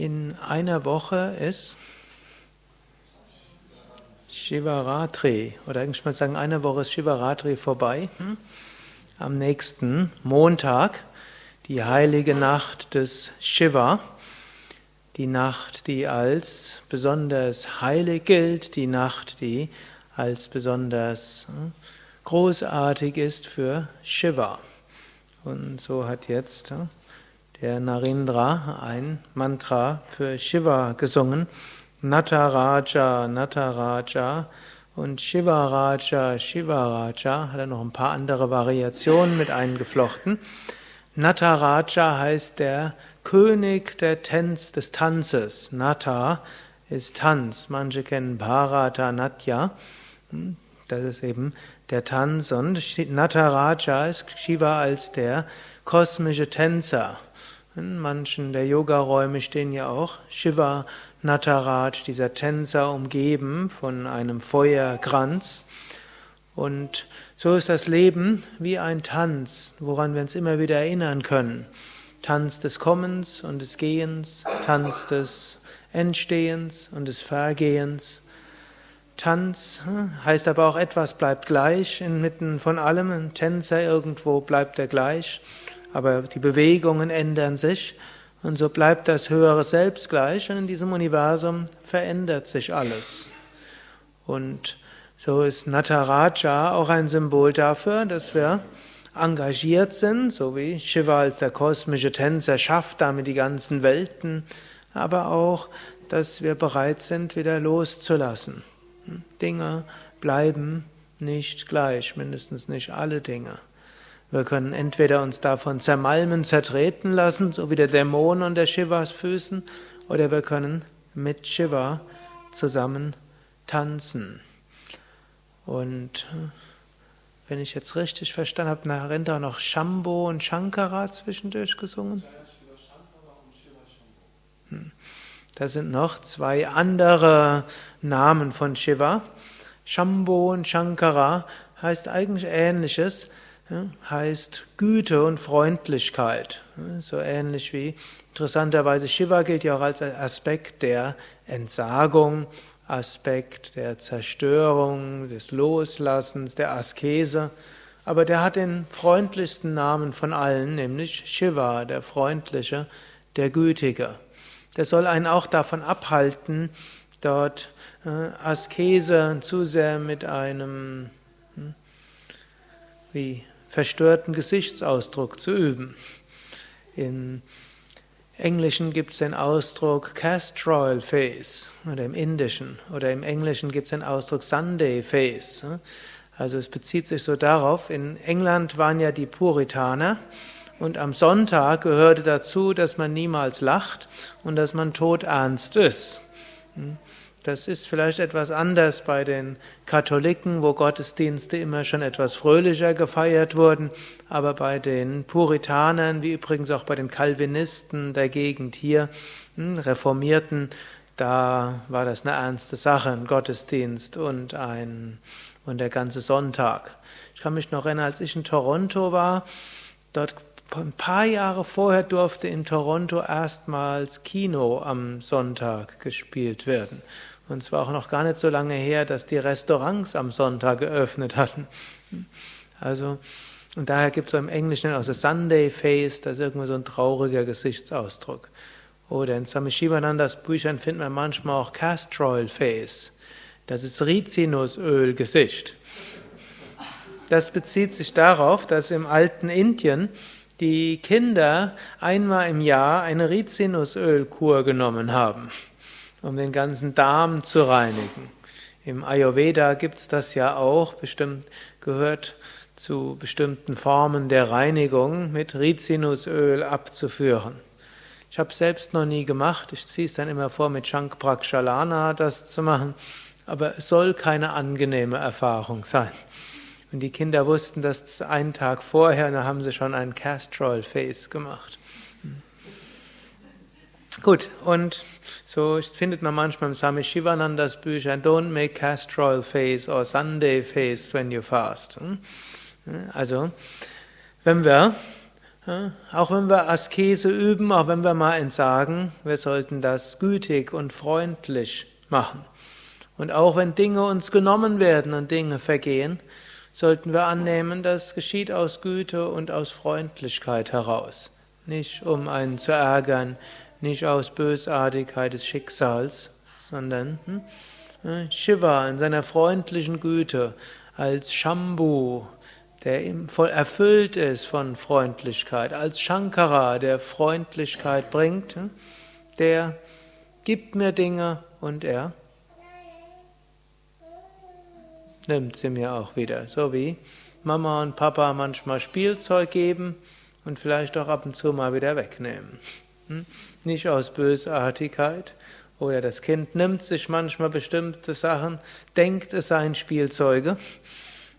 In einer Woche ist Shivaratri, oder eigentlich mal sagen, eine Woche ist Shivaratri vorbei. Hm? Am nächsten Montag, die heilige Nacht des Shiva, die Nacht, die als besonders heilig gilt, die Nacht, die als besonders hm, großartig ist für Shiva. Und so hat jetzt hm, der Narendra ein Mantra für Shiva gesungen. Nataraja, Nataraja und Shivaraja, Shivaraja, hat er noch ein paar andere Variationen mit eingeflochten. Nataraja heißt der König der Tanz, des Tanzes. Nata ist Tanz. Manche kennen Bharata Natya. Das ist eben der Tanz. Und Nataraja ist Shiva als der kosmische Tänzer. In manchen der Yogaräume stehen ja auch Shiva Nataraj, dieser Tänzer, umgeben von einem Feuerkranz. Und so ist das Leben wie ein Tanz, woran wir uns immer wieder erinnern können. Tanz des Kommens und des Gehens, Tanz des Entstehens und des Vergehens. Tanz hm, heißt aber auch etwas bleibt gleich inmitten von allem. Ein Tänzer irgendwo bleibt er gleich aber die Bewegungen ändern sich und so bleibt das höhere Selbst gleich und in diesem Universum verändert sich alles. Und so ist Nataraja auch ein Symbol dafür, dass wir engagiert sind, so wie Shiva als der kosmische Tänzer schafft damit die ganzen Welten, aber auch, dass wir bereit sind, wieder loszulassen. Dinge bleiben nicht gleich, mindestens nicht alle Dinge. Wir können entweder uns davon zermalmen, zertreten lassen, so wie der Dämon unter Shivas Füßen, oder wir können mit Shiva zusammen tanzen. Und wenn ich jetzt richtig verstanden habe, Narendra noch Shambho und Shankara zwischendurch gesungen. Hm. Das sind noch zwei andere Namen von Shiva. Shambho und Shankara heißt eigentlich ähnliches heißt Güte und Freundlichkeit. So ähnlich wie interessanterweise Shiva gilt ja auch als Aspekt der Entsagung, Aspekt der Zerstörung, des Loslassens, der Askese. Aber der hat den freundlichsten Namen von allen, nämlich Shiva, der Freundliche, der Gütige. Der soll einen auch davon abhalten, dort äh, Askese zu sehr mit einem hm, wie verstörten Gesichtsausdruck zu üben. Im Englischen gibt es den Ausdruck Castroil Face oder im Indischen oder im Englischen gibt es den Ausdruck Sunday Face. Also es bezieht sich so darauf, in England waren ja die Puritaner und am Sonntag gehörte dazu, dass man niemals lacht und dass man todernst ist. Das ist vielleicht etwas anders bei den Katholiken, wo Gottesdienste immer schon etwas fröhlicher gefeiert wurden, aber bei den Puritanern, wie übrigens auch bei den Calvinisten der Gegend hier, hm, Reformierten, da war das eine ernste Sache, ein Gottesdienst und ein und der ganze Sonntag. Ich kann mich noch erinnern, als ich in Toronto war, dort ein paar Jahre vorher durfte in Toronto erstmals Kino am Sonntag gespielt werden. Und es war auch noch gar nicht so lange her, dass die Restaurants am Sonntag geöffnet hatten. Also, und daher gibt es so im Englischen also Sunday Face, das ist irgendwie so ein trauriger Gesichtsausdruck. Oder in Swami Shivanandas Büchern findet man manchmal auch Castor Face. Das ist Rizinusöl-Gesicht. Das bezieht sich darauf, dass im alten Indien die Kinder einmal im Jahr eine Rizinusölkur genommen haben um den ganzen Darm zu reinigen. Im Ayurveda gibt es das ja auch, bestimmt gehört zu bestimmten Formen der Reinigung mit Rizinusöl abzuführen. Ich habe selbst noch nie gemacht, ich ziehe es dann immer vor, mit Shankprakshalana das zu machen, aber es soll keine angenehme Erfahrung sein. Und die Kinder wussten das einen Tag vorher, da haben sie schon ein Castrol Face gemacht. Gut, und so findet man manchmal im Swami Shivanandas Bücher, don't make castor face or Sunday face when you fast. Hm? Also, wenn wir Auch wenn wir Askese üben, auch wenn wir mal entsagen, wir sollten das gütig und freundlich machen. Und auch wenn Dinge uns genommen werden und Dinge vergehen, sollten wir annehmen, das geschieht aus Güte und aus Freundlichkeit heraus. Nicht um einen zu ärgern, nicht aus Bösartigkeit des Schicksals, sondern hm, Shiva in seiner freundlichen Güte als Shambhu, der erfüllt ist von Freundlichkeit, als Shankara, der Freundlichkeit bringt, hm, der gibt mir Dinge und er nimmt sie mir auch wieder. So wie Mama und Papa manchmal Spielzeug geben und vielleicht auch ab und zu mal wieder wegnehmen. Nicht aus Bösartigkeit. Oder das Kind nimmt sich manchmal bestimmte Sachen, denkt es seien Spielzeuge.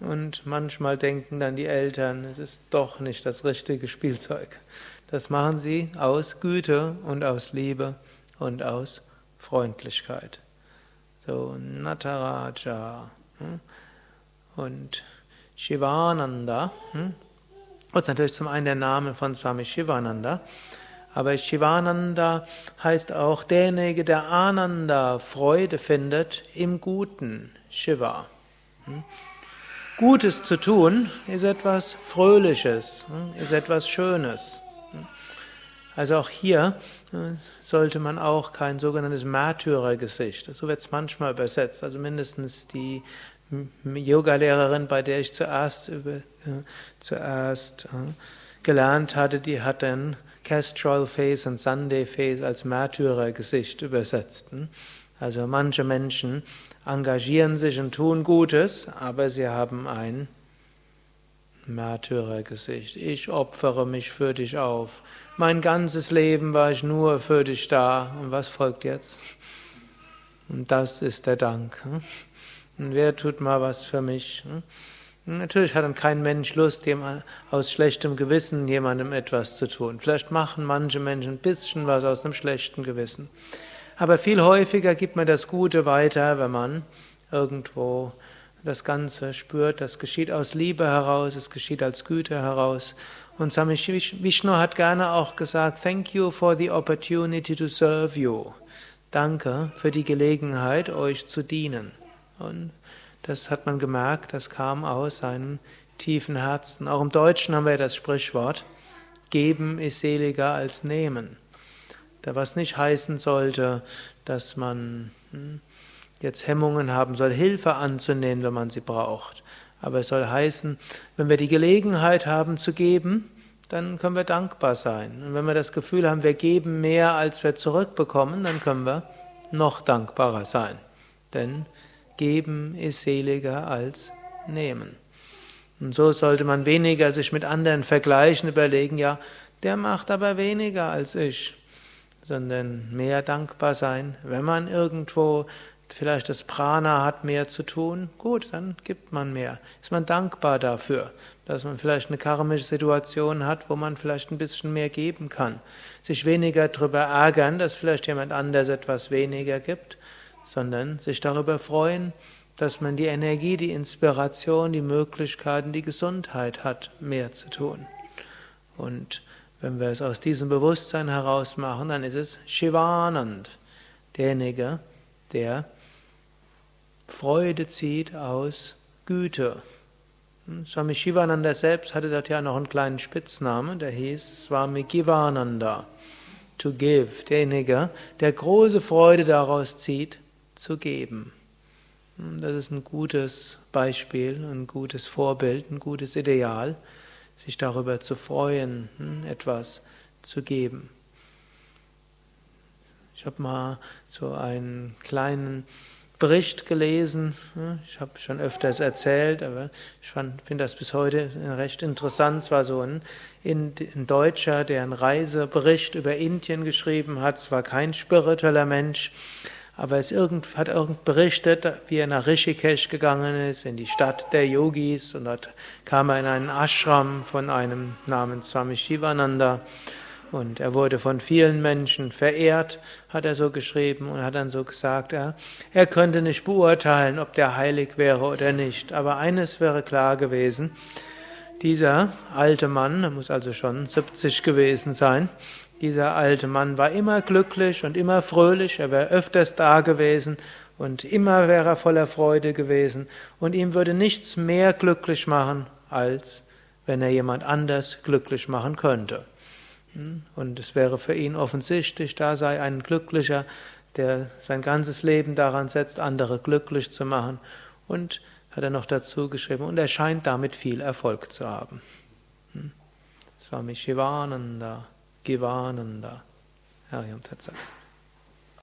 Und manchmal denken dann die Eltern, es ist doch nicht das richtige Spielzeug. Das machen sie aus Güte und aus Liebe und aus Freundlichkeit. So, Nataraja hm? und Shivananda. Hm? Und natürlich zum einen der Name von Swami Shivananda. Aber Shivananda heißt auch derjenige, der Ananda, Freude findet im Guten, Shiva. Hm? Gutes zu tun ist etwas Fröhliches, hm? ist etwas Schönes. Hm? Also auch hier sollte man auch kein sogenanntes Märtyrergesicht, so wird es manchmal übersetzt, also mindestens die Yogalehrerin, bei der ich zuerst, über, zuerst gelernt hatte, die hat dann Castrol Face und Sunday Face als Märtyrergesicht übersetzt. Also manche Menschen engagieren sich und tun Gutes, aber sie haben ein Märtyrergesicht. Ich opfere mich für dich auf. Mein ganzes Leben war ich nur für dich da. Und was folgt jetzt? Und das ist der Dank. Und wer tut mal was für mich? Natürlich hat dann kein Mensch Lust, aus schlechtem Gewissen jemandem etwas zu tun. Vielleicht machen manche Menschen ein bisschen was aus einem schlechten Gewissen. Aber viel häufiger gibt man das Gute weiter, wenn man irgendwo das Ganze spürt. Das geschieht aus Liebe heraus, es geschieht als Güte heraus. Und Swami Vishnu hat gerne auch gesagt, Thank you for the opportunity to serve you. Danke für die Gelegenheit, euch zu dienen. Und das hat man gemerkt, das kam aus seinem tiefen Herzen. Auch im Deutschen haben wir das Sprichwort, geben ist seliger als nehmen. Da was nicht heißen sollte, dass man hm, jetzt Hemmungen haben soll, Hilfe anzunehmen, wenn man sie braucht. Aber es soll heißen, wenn wir die Gelegenheit haben zu geben, dann können wir dankbar sein. Und wenn wir das Gefühl haben, wir geben mehr, als wir zurückbekommen, dann können wir noch dankbarer sein. Denn Geben ist seliger als nehmen. Und so sollte man weniger sich mit anderen vergleichen, überlegen, ja, der macht aber weniger als ich, sondern mehr dankbar sein. Wenn man irgendwo vielleicht das Prana hat, mehr zu tun, gut, dann gibt man mehr. Ist man dankbar dafür, dass man vielleicht eine karmische Situation hat, wo man vielleicht ein bisschen mehr geben kann. Sich weniger darüber ärgern, dass vielleicht jemand anders etwas weniger gibt, sondern sich darüber freuen, dass man die Energie, die Inspiration, die Möglichkeiten, die Gesundheit hat, mehr zu tun. Und wenn wir es aus diesem Bewusstsein heraus machen, dann ist es Shivanand, derjenige, der Freude zieht aus Güte. Hm, Swami Shivananda selbst hatte dort ja noch einen kleinen Spitznamen, der hieß Swami Givananda. To give, derjenige, der große Freude daraus zieht, zu geben. Das ist ein gutes Beispiel, ein gutes Vorbild, ein gutes Ideal, sich darüber zu freuen, hm, etwas zu geben. Ich habe mal so einen kleinen Bericht gelesen, hm, ich habe schon öfters erzählt, aber ich finde das bis heute recht interessant. Es war so ein, ein Deutscher, der einen Reisebericht über Indien geschrieben hat, es war kein spiritueller Mensch, aber es irgend, hat irgend berichtet, wie er nach Rishikesh gegangen ist, in die Stadt der Yogis, und dort kam er in einen Ashram von einem namens Swami Shivananda. Und er wurde von vielen Menschen verehrt, hat er so geschrieben und hat dann so gesagt, er, er könnte nicht beurteilen, ob der heilig wäre oder nicht. Aber eines wäre klar gewesen, Dieser alte Mann, er muss also schon 70 gewesen sein, dieser alte Mann war immer glücklich und immer fröhlich, er wäre öfters da gewesen und immer wäre er voller Freude gewesen und ihm würde nichts mehr glücklich machen, als wenn er jemand anders glücklich machen könnte. Hm? Und es wäre für ihn offensichtlich, da sei ein Glücklicher, der sein ganzes Leben daran setzt, andere glücklich zu machen. Und hat er noch dazu geschrieben, und er scheint damit viel Erfolg zu haben. Hm? Swami Shivananda, Givananda, Hariam Tatsat.